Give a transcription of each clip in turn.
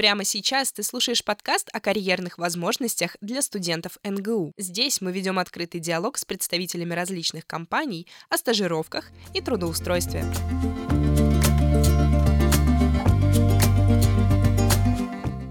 Прямо сейчас ты слушаешь подкаст о карьерных возможностях для студентов НГУ. Здесь мы ведем открытый диалог с представителями различных компаний о стажировках и трудоустройстве.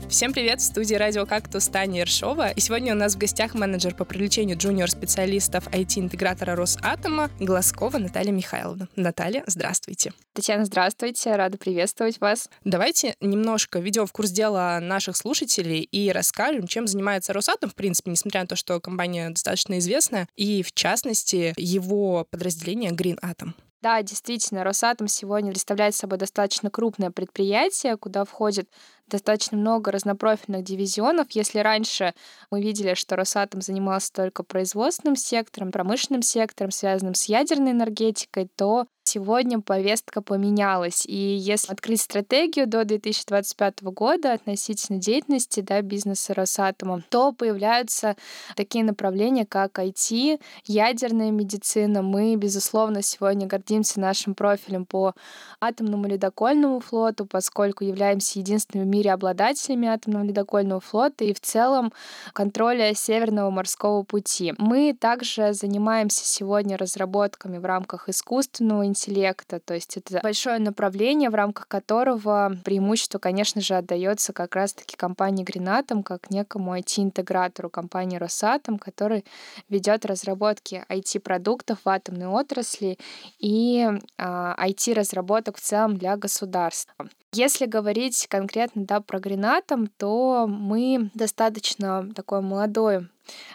Всем привет! В студии радио «Кактус» Таня Ершова. И сегодня у нас в гостях менеджер по привлечению джуниор-специалистов IT-интегратора Росатома Глазкова Наталья Михайловна. Наталья, здравствуйте. Татьяна, здравствуйте. Рада приветствовать вас. Давайте немножко введем в курс дела наших слушателей и расскажем, чем занимается Росатом, в принципе, несмотря на то, что компания достаточно известная, и, в частности, его подразделение Green Atom. Да, действительно, Росатом сегодня представляет собой достаточно крупное предприятие, куда входит достаточно много разнопрофильных дивизионов. Если раньше мы видели, что Росатом занимался только производственным сектором, промышленным сектором, связанным с ядерной энергетикой, то сегодня повестка поменялась. И если открыть стратегию до 2025 года относительно деятельности да, бизнеса Росатома, то появляются такие направления, как IT, ядерная медицина. Мы, безусловно, сегодня гордимся нашим профилем по атомному ледокольному флоту, поскольку являемся единственными мире обладателями атомного ледокольного флота и в целом контроля Северного морского пути. Мы также занимаемся сегодня разработками в рамках искусственного интеллекта. То есть это большое направление, в рамках которого преимущество, конечно же, отдается как раз-таки компании Гренатом, как некому IT-интегратору компании Росатом, который ведет разработки IT-продуктов в атомной отрасли и а, IT-разработок в целом для государства. Если говорить конкретно да, про Гренатом, то мы достаточно такой молодой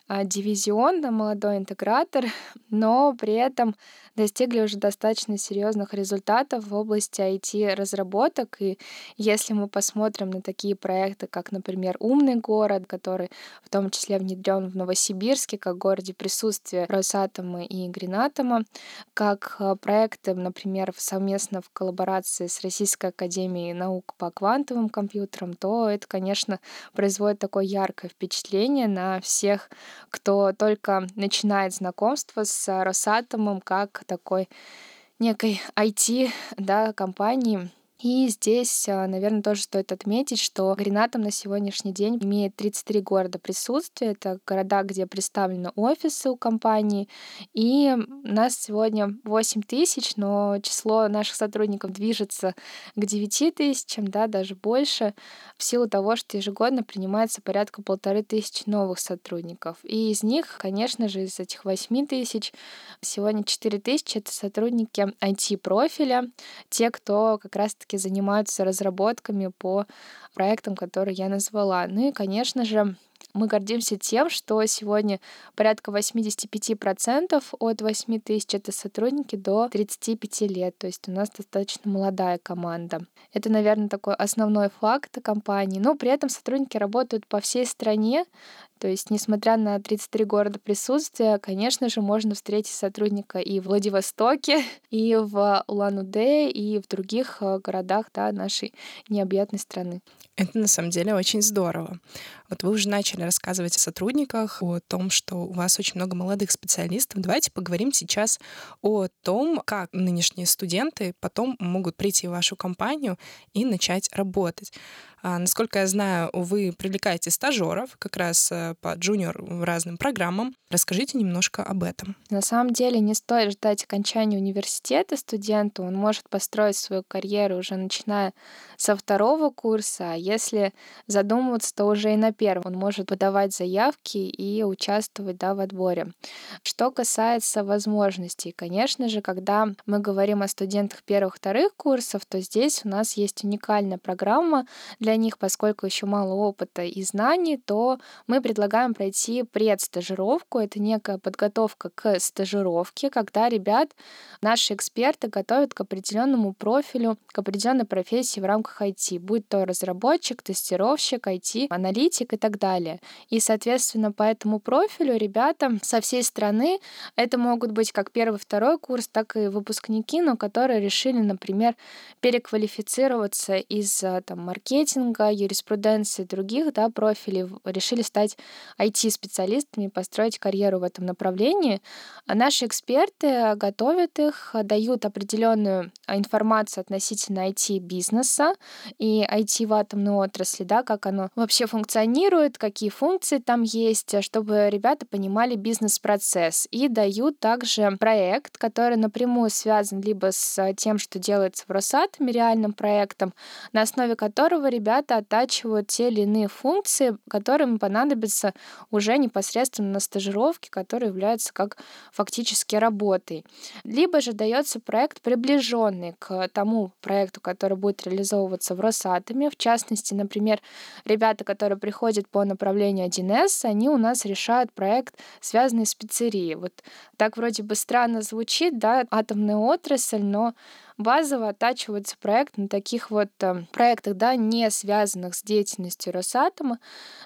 а, дивизион, да, молодой интегратор, но при этом достигли уже достаточно серьезных результатов в области IT-разработок. И если мы посмотрим на такие проекты, как, например, «Умный город», который в том числе внедрен в Новосибирске, как городе присутствия Росатома и Гренатома, как а, проекты, например, совместно в коллаборации с Российской Академией наук по квантовым компьютерам, то это, конечно, производит такое яркое впечатление на всех, кто только начинает знакомство с Росатомом как такой некой IT да, компании, и здесь, а, наверное, тоже стоит отметить, что Гренатом на сегодняшний день имеет 33 города присутствия. Это города, где представлены офисы у компании. И у нас сегодня 8 тысяч, но число наших сотрудников движется к 9 тысячам, да, даже больше, в силу того, что ежегодно принимается порядка полторы тысячи новых сотрудников. И из них, конечно же, из этих 8 тысяч, сегодня 4 тысячи — это сотрудники IT-профиля, те, кто как разработчики занимаются разработками по проектам, которые я назвала. Ну и, конечно же, мы гордимся тем, что сегодня порядка 85% от 8 тысяч — это сотрудники до 35 лет, то есть у нас достаточно молодая команда. Это, наверное, такой основной факт компании. Но при этом сотрудники работают по всей стране, то есть, несмотря на 33 города присутствия, конечно же, можно встретить сотрудника и в Владивостоке, и в Улан-Удэ, и в других э, городах да, нашей необъятной страны. Это на самом деле очень здорово. Вот вы уже начали рассказывать о сотрудниках, о том, что у вас очень много молодых специалистов. Давайте поговорим сейчас о том, как нынешние студенты потом могут прийти в вашу компанию и начать работать. А, насколько я знаю, вы привлекаете стажеров как раз э, по джуниор разным программам. Расскажите немножко об этом. На самом деле не стоит ждать окончания университета студенту. Он может построить свою карьеру уже начиная со второго курса. А если задумываться, то уже и на первом он может подавать заявки и участвовать да, в отборе. Что касается возможностей, конечно же, когда мы говорим о студентах первых-вторых курсов, то здесь у нас есть уникальная программа для для них, поскольку еще мало опыта и знаний, то мы предлагаем пройти предстажировку. Это некая подготовка к стажировке, когда ребят, наши эксперты готовят к определенному профилю, к определенной профессии в рамках IT, будь то разработчик, тестировщик, IT, аналитик и так далее. И, соответственно, по этому профилю ребята со всей страны, это могут быть как первый, второй курс, так и выпускники, но которые решили, например, переквалифицироваться из там, маркетинга, маркетинга, юриспруденции других да, профилей решили стать IT-специалистами, построить карьеру в этом направлении. А наши эксперты готовят их, дают определенную информацию относительно IT-бизнеса и IT в атомной отрасли, да, как оно вообще функционирует, какие функции там есть, чтобы ребята понимали бизнес-процесс. И дают также проект, который напрямую связан либо с тем, что делается в Росатоме, реальным проектом, на основе которого ребята оттачивают те или иные функции, которые им понадобятся уже непосредственно на стажировке, которые являются как фактически работой. Либо же дается проект, приближенный к тому проекту, который будет реализовываться в Росатоме. В частности, например, ребята, которые приходят по направлению 1С, они у нас решают проект, связанный с пиццерией. Вот так вроде бы странно звучит, да, атомная отрасль, но базово оттачивается проект на таких вот э, проектах, да, не связанных с деятельностью Росатома,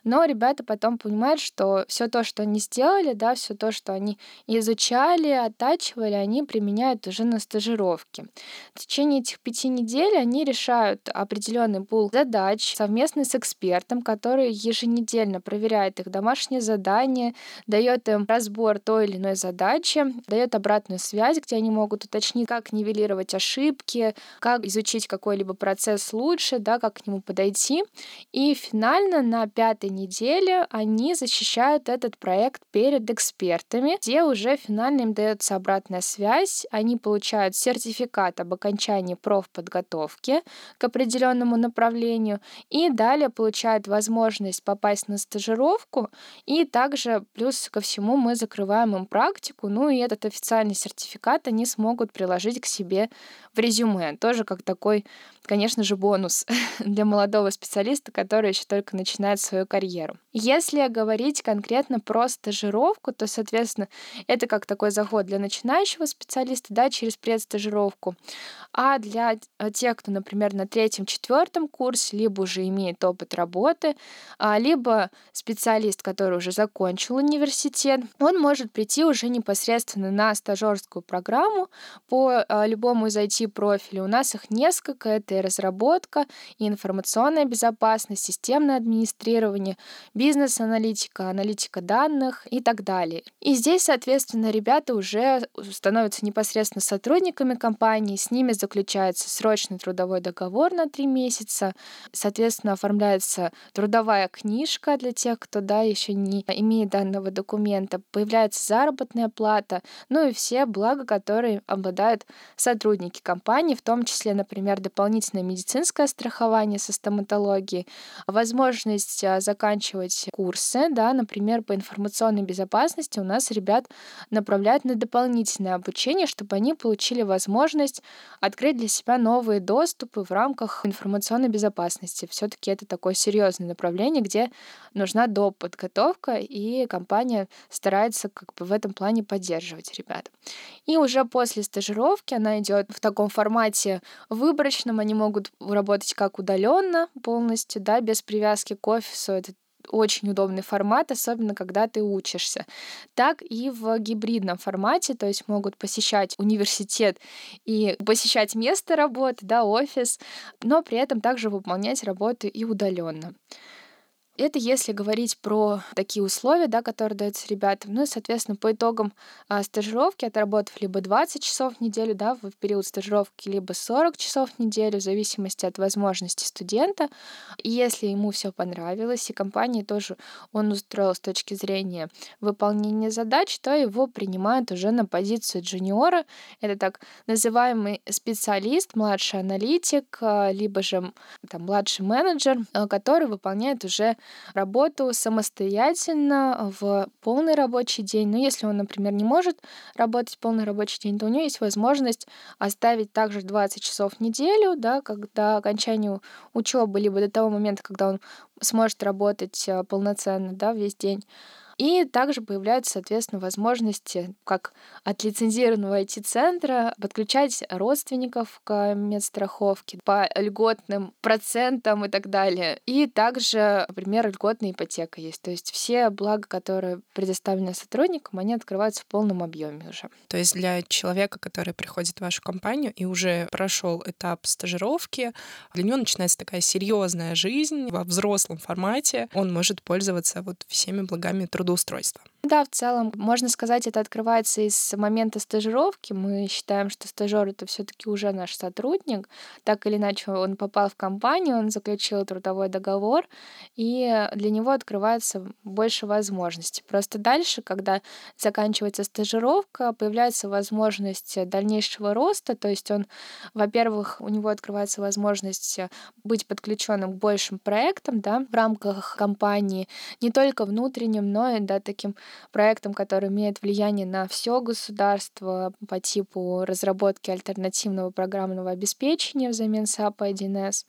но ребята потом понимают, что все то, что они сделали, да, все то, что они изучали, оттачивали, они применяют уже на стажировке. В течение этих пяти недель они решают определенный пул задач совместно с экспертом, который еженедельно проверяет их домашние задания, дает им разбор той или иной задачи, дает обратную связь, где они могут уточнить, как нивелировать ошибки, ошибки, как изучить какой-либо процесс лучше, да, как к нему подойти. И финально на пятой неделе они защищают этот проект перед экспертами, где уже финально им дается обратная связь, они получают сертификат об окончании профподготовки к определенному направлению и далее получают возможность попасть на стажировку и также плюс ко всему мы закрываем им практику, ну и этот официальный сертификат они смогут приложить к себе в резюме. Тоже как такой, конечно же, бонус для молодого специалиста, который еще только начинает свою карьеру. Если говорить конкретно про стажировку, то, соответственно, это как такой заход для начинающего специалиста, да, через предстажировку. А для тех, кто, например, на третьем-четвертом курсе, либо уже имеет опыт работы, а, либо специалист, который уже закончил университет, он может прийти уже непосредственно на стажерскую программу по а, любому из IT-профилей. У нас их несколько. Это и разработка, и информационная безопасность, системное администрирование, бизнес-аналитика, аналитика данных и так далее. И здесь, соответственно, ребята уже становятся непосредственно сотрудниками компании, с ними заключается срочный трудовой договор на три месяца, соответственно, оформляется трудовая книжка для тех, кто да, еще не имеет данного документа, появляется заработная плата, ну и все блага, которые обладают сотрудники компании, в том числе, например, дополнительное медицинское страхование со стоматологией, возможность а, заканчивать курсы, да, например, по информационной безопасности у нас ребят направляют на дополнительное обучение, чтобы они получили возможность открыть для себя новые доступы в рамках информационной безопасности. Все-таки это такое серьезное направление, где нужна доп. подготовка, и компания старается как бы в этом плане поддерживать ребят. И уже после стажировки она идет в таком формате выборочном, они могут работать как удаленно полностью, да, без привязки к офису. Это очень удобный формат, особенно когда ты учишься. Так и в гибридном формате, то есть могут посещать университет и посещать место работы, да, офис, но при этом также выполнять работу и удаленно. Это если говорить про такие условия, да, которые даются ребятам. Ну и, соответственно, по итогам а, стажировки, отработав либо 20 часов в неделю, да, в период стажировки, либо 40 часов в неделю, в зависимости от возможности студента. И если ему все понравилось, и компании тоже он устроил с точки зрения выполнения задач, то его принимают уже на позицию джуниора. Это так называемый специалист, младший аналитик, а, либо же там младший менеджер, а, который выполняет уже работу самостоятельно в полный рабочий день. Но если он, например, не может работать полный рабочий день, то у него есть возможность оставить также 20 часов в неделю, да, когда окончанию учебы, либо до того момента, когда он сможет работать э, полноценно да, весь день. И также появляются, соответственно, возможности, как от лицензированного IT-центра, подключать родственников к медстраховке по льготным процентам и так далее. И также, например, льготная ипотека есть. То есть все блага, которые предоставлены сотрудникам, они открываются в полном объеме уже. То есть для человека, который приходит в вашу компанию и уже прошел этап стажировки, для него начинается такая серьезная жизнь во взрослом формате. Он может пользоваться вот всеми благами труда трудоустройства. Да, в целом, можно сказать, это открывается из момента стажировки. Мы считаем, что стажер это все-таки уже наш сотрудник. Так или иначе, он попал в компанию, он заключил трудовой договор, и для него открывается больше возможностей. Просто дальше, когда заканчивается стажировка, появляется возможность дальнейшего роста, то есть он, во-первых, у него открывается возможность быть подключенным к большим проектам да, в рамках компании, не только внутренним, но и да, таким проектом, который имеет влияние на все государство по типу разработки альтернативного программного обеспечения взамен SAP 1С.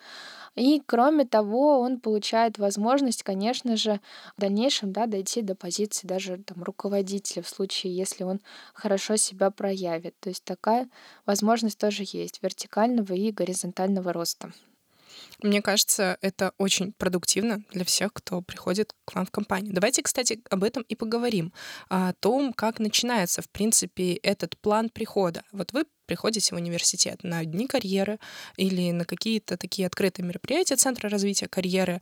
И кроме того, он получает возможность, конечно же, в дальнейшем да, дойти до позиции даже там, руководителя в случае, если он хорошо себя проявит. То есть такая возможность тоже есть вертикального и горизонтального роста. Мне кажется, это очень продуктивно для всех, кто приходит к вам в компанию. Давайте, кстати, об этом и поговорим. О том, как начинается, в принципе, этот план прихода. Вот вы приходите в университет на дни карьеры или на какие-то такие открытые мероприятия Центра развития карьеры.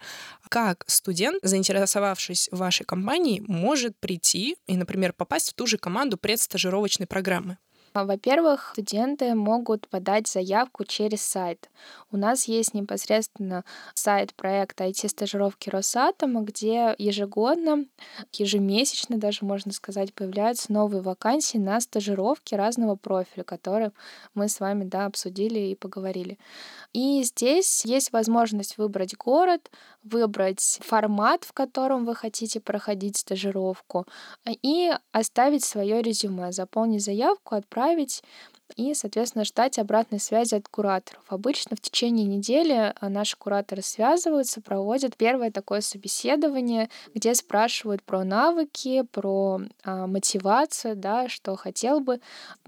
Как студент, заинтересовавшись вашей компании, может прийти и, например, попасть в ту же команду предстажировочной программы? А, во-первых, студенты могут подать заявку через сайт. У нас есть непосредственно сайт проекта IT-стажировки Росатома, где ежегодно, ежемесячно даже, можно сказать, появляются новые вакансии на стажировки разного профиля, которые мы с вами да, обсудили и поговорили. И здесь есть возможность выбрать город, выбрать формат, в котором вы хотите проходить стажировку, и оставить свое резюме, заполнить заявку, отправить добавить и, соответственно, ждать обратной связи от кураторов. Обычно в течение недели а, наши кураторы связываются, проводят первое такое собеседование, где спрашивают про навыки, про а, мотивацию, да, что хотел бы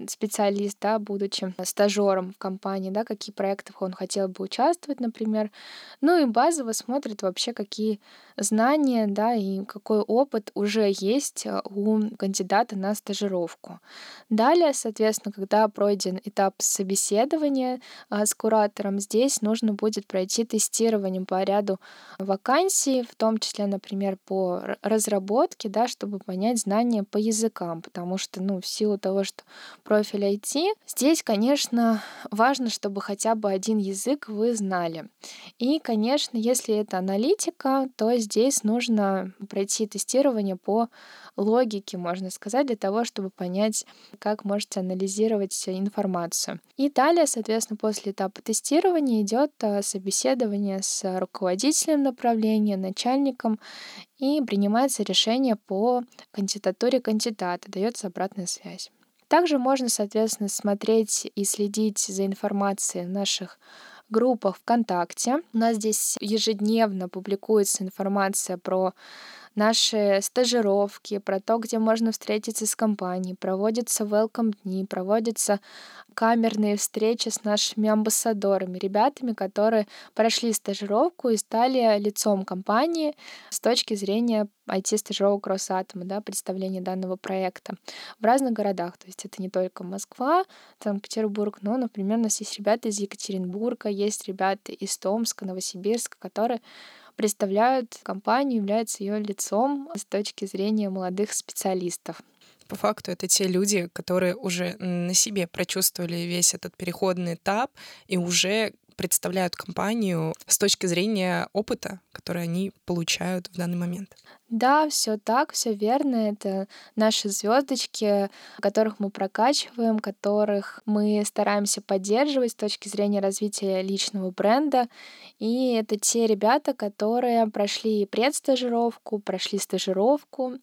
специалист, да, будучи стажером в компании, да, какие проекты он хотел бы участвовать, например. Ну и базово смотрят вообще, какие знания, да, и какой опыт уже есть а, у кандидата на стажировку. Далее, соответственно, когда про пройден этап собеседования а, с куратором, здесь нужно будет пройти тестирование по ряду вакансий, в том числе, например, по разработке, да, чтобы понять знания по языкам, потому что, ну, в силу того, что профиль IT, здесь, конечно, важно, чтобы хотя бы один язык вы знали. И, конечно, если это аналитика, то здесь нужно пройти тестирование по логике, можно сказать, для того, чтобы понять, как можете анализировать информацию. И далее, соответственно, после этапа тестирования идет э, собеседование с руководителем направления, начальником, и принимается решение по кандидатуре кандидата, дается обратная связь. Также можно, соответственно, смотреть и следить за информацией в наших группах ВКонтакте. У нас здесь ежедневно публикуется информация про наши стажировки, про то, где можно встретиться с компанией, проводятся welcome дни, проводятся камерные встречи с нашими амбассадорами, ребятами, которые прошли стажировку и стали лицом компании с точки зрения IT-стажировок Росатома, да, представления данного проекта в разных городах. То есть это не только Москва, Санкт-Петербург, но, например, у нас есть ребята из Екатеринбурга, есть ребята из Томска, Новосибирска, которые представляют компанию, являются ее лицом с точки зрения молодых специалистов. По факту это те люди, которые уже на себе прочувствовали весь этот переходный этап и уже представляют компанию с точки зрения опыта, который они получают в данный момент. Да, все так, все верно. Это наши звездочки, которых мы прокачиваем, которых мы стараемся поддерживать с точки зрения развития личного бренда. И это те ребята, которые прошли предстажировку, прошли стажировку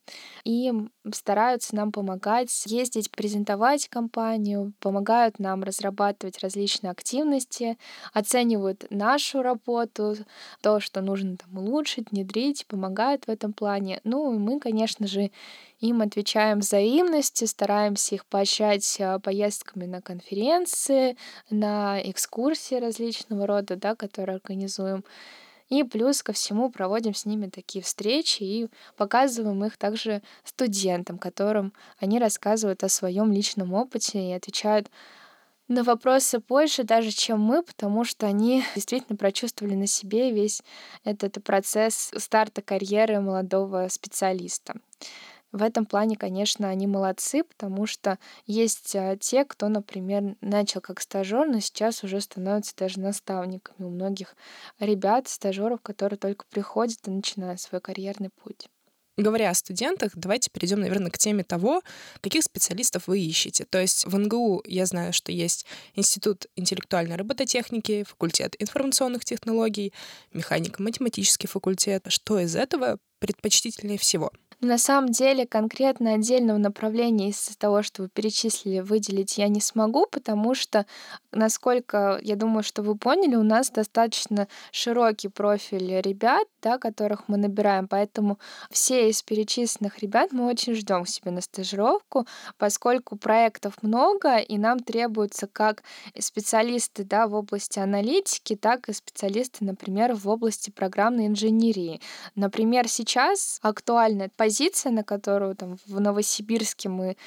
и стараются нам помогать ездить, презентовать компанию, помогают нам разрабатывать различные активности, оценивают нашу работу, то, что нужно там улучшить, внедрить, помогают в этом плане плане. Ну, и мы, конечно же, им отвечаем взаимностью, стараемся их поощрять а, поездками на конференции, на экскурсии различного рода, да, которые организуем. И плюс ко всему проводим с ними такие встречи и показываем их также студентам, которым они рассказывают о своем личном опыте и отвечают на вопросы больше даже, чем мы, потому что они действительно прочувствовали на себе весь этот процесс старта карьеры молодого специалиста. В этом плане, конечно, они молодцы, потому что есть а, те, кто, например, начал как стажер, но сейчас уже становятся даже наставниками у многих ребят, стажеров, которые только приходят и начинают свой карьерный путь. Говоря о студентах, давайте перейдем, наверное, к теме того, каких специалистов вы ищете. То есть в НГУ я знаю, что есть Институт интеллектуальной робототехники, факультет информационных технологий, механико-математический факультет. Что из этого предпочтительнее всего? На самом деле конкретно отдельного направления из того, что вы перечислили, выделить я не смогу, потому что, насколько я думаю, что вы поняли, у нас достаточно широкий профиль ребят, да, которых мы набираем, поэтому все из перечисленных ребят мы очень ждем себе на стажировку, поскольку проектов много, и нам требуются как специалисты да, в области аналитики, так и специалисты, например, в области программной инженерии. Например, сейчас актуальна позиция, на которую там в Новосибирске мы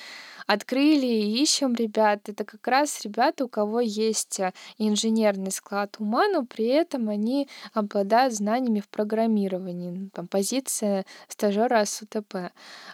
открыли и ищем ребят. Это как раз ребята, у кого есть э, инженерный склад ума, но при этом они обладают знаниями в программировании. Ну, там позиция стажера СУТП.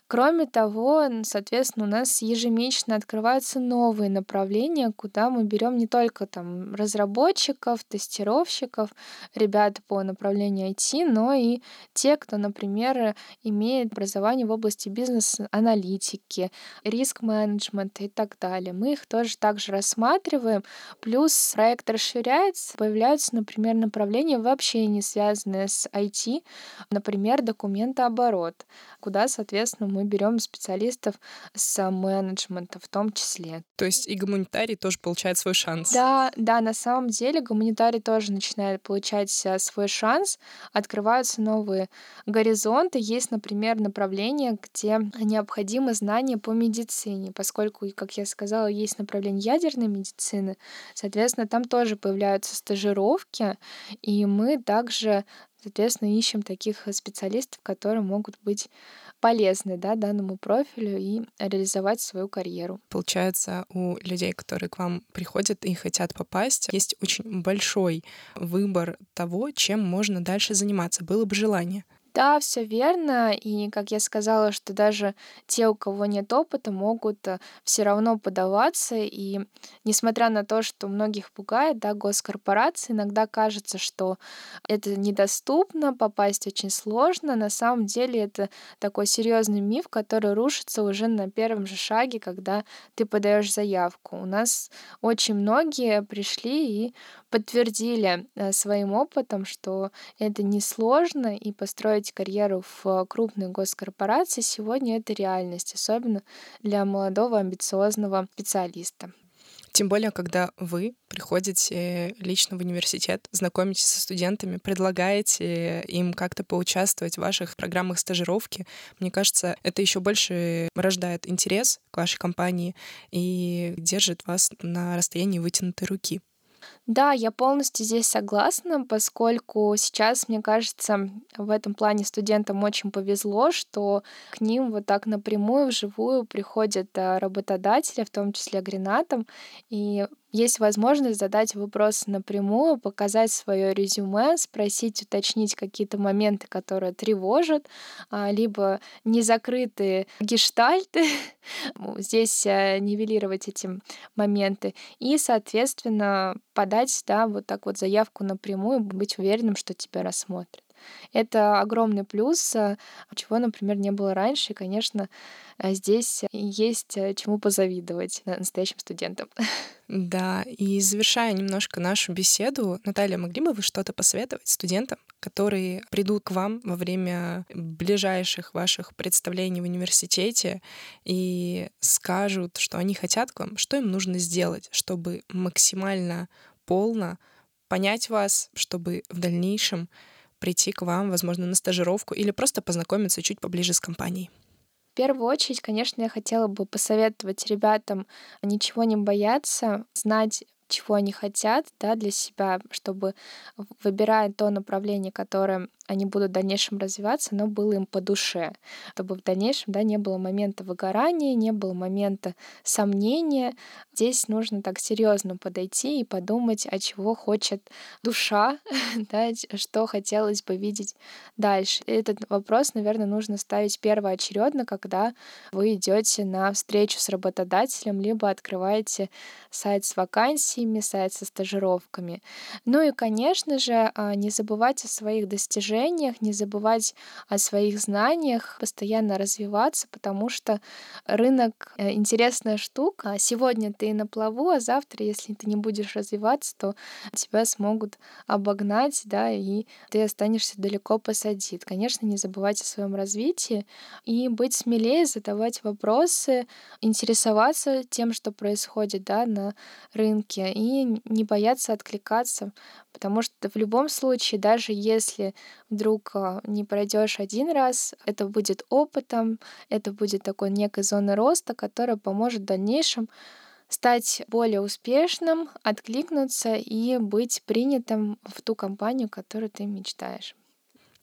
Кроме того, соответственно, у нас ежемесячно открываются новые направления, куда мы берем не только там разработчиков, тестировщиков, ребят по направлению IT, но и те, кто, например, имеет образование в области бизнес-аналитики, риск-менеджмента, менеджмента и так далее. Мы их тоже также рассматриваем. Плюс проект расширяется, появляются, например, направления вообще не связанные с IT, например, документооборот, куда, соответственно, мы берем специалистов с менеджмента в том числе. То есть и гуманитарий тоже получает свой шанс. Да, да, на самом деле гуманитарий тоже начинает получать свой шанс, открываются новые горизонты. Есть, например, направления, где необходимы знания по медицине поскольку, как я сказала, есть направление ядерной медицины, соответственно, там тоже появляются стажировки, и мы также, соответственно, ищем таких специалистов, которые могут быть полезны да, данному профилю и реализовать свою карьеру. Получается, у людей, которые к вам приходят и хотят попасть, есть очень большой выбор того, чем можно дальше заниматься. Было бы желание. Да, все верно. И, как я сказала, что даже те, у кого нет опыта, могут э, все равно подаваться. И несмотря на то, что многих пугает, да, госкорпорации, иногда кажется, что это недоступно, попасть очень сложно. На самом деле это такой серьезный миф, который рушится уже на первом же шаге, когда ты подаешь заявку. У нас очень многие пришли и подтвердили э, своим опытом, что это несложно, и построить карьеру в крупной госкорпорации сегодня это реальность, особенно для молодого амбициозного специалиста. Тем более, когда вы приходите лично в университет, знакомитесь со студентами, предлагаете им как-то поучаствовать в ваших программах стажировки, мне кажется, это еще больше рождает интерес к вашей компании и держит вас на расстоянии вытянутой руки. Да, я полностью здесь согласна, поскольку сейчас, мне кажется, в этом плане студентам очень повезло, что к ним вот так напрямую, вживую приходят а, работодатели, в том числе Гренатом, и есть возможность задать вопрос напрямую, показать свое резюме, спросить, уточнить какие-то моменты, которые тревожат, а, либо незакрытые гештальты, здесь э, нивелировать эти моменты, и, соответственно, подать, да, вот так вот заявку напрямую, быть уверенным, что тебя рассмотрят. Это огромный плюс, э, чего, например, не было раньше. И, конечно, э, здесь есть чему позавидовать настоящим студентам. Да, и завершая немножко нашу беседу, Наталья, могли бы вы что-то посоветовать студентам, которые придут к вам во время ближайших ваших представлений в университете и скажут, что они хотят к вам, что им нужно сделать, чтобы максимально полно понять вас, чтобы в дальнейшем прийти к вам, возможно, на стажировку или просто познакомиться чуть поближе с компанией? В первую очередь, конечно, я хотела бы посоветовать ребятам ничего не бояться, знать чего они хотят да, для себя, чтобы, выбирая то направление, которое они будут в дальнейшем развиваться, но было им по душе, чтобы в дальнейшем да, не было момента выгорания, не было момента сомнения. Здесь нужно так серьезно подойти и подумать, о чего хочет душа, да, что хотелось бы видеть дальше. Этот вопрос, наверное, нужно ставить первоочередно, когда вы идете на встречу с работодателем, либо открываете сайт с вакансиями, сайт со стажировками. Ну и, конечно же, а, не забывать о своих достижениях достижениях, не забывать о своих знаниях, постоянно развиваться, потому что рынок э, — интересная штука. Сегодня ты на плаву, а завтра, если ты не будешь развиваться, то тебя смогут обогнать, да, и ты останешься далеко посадит. Конечно, не забывать о своем развитии и быть смелее, задавать вопросы, интересоваться тем, что происходит, да, на рынке, и не бояться откликаться, потому что в любом случае, даже если вдруг а, не пройдешь один раз, это будет опытом, это будет такой некой зоной роста, которая поможет в дальнейшем стать более успешным, откликнуться и быть принятым в ту компанию, которую ты мечтаешь.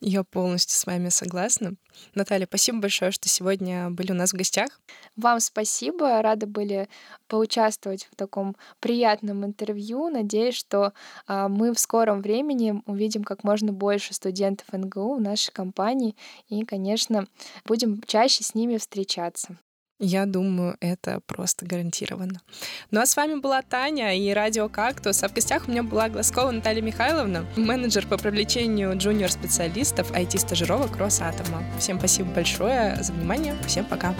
Я полностью с вами согласна. Наталья, спасибо большое, что сегодня были у нас в гостях. Вам спасибо. Рады были поучаствовать в таком приятном интервью. Надеюсь, что а, мы в скором времени увидим как можно больше студентов НГУ в нашей компании и, конечно, будем чаще с ними встречаться. Я думаю, это просто гарантированно. Ну а с вами была Таня и Радио Кактус. А в гостях у меня была Глазкова Наталья Михайловна, менеджер по привлечению джуниор-специалистов IT-стажировок Росатома. Всем спасибо большое за внимание. Всем пока.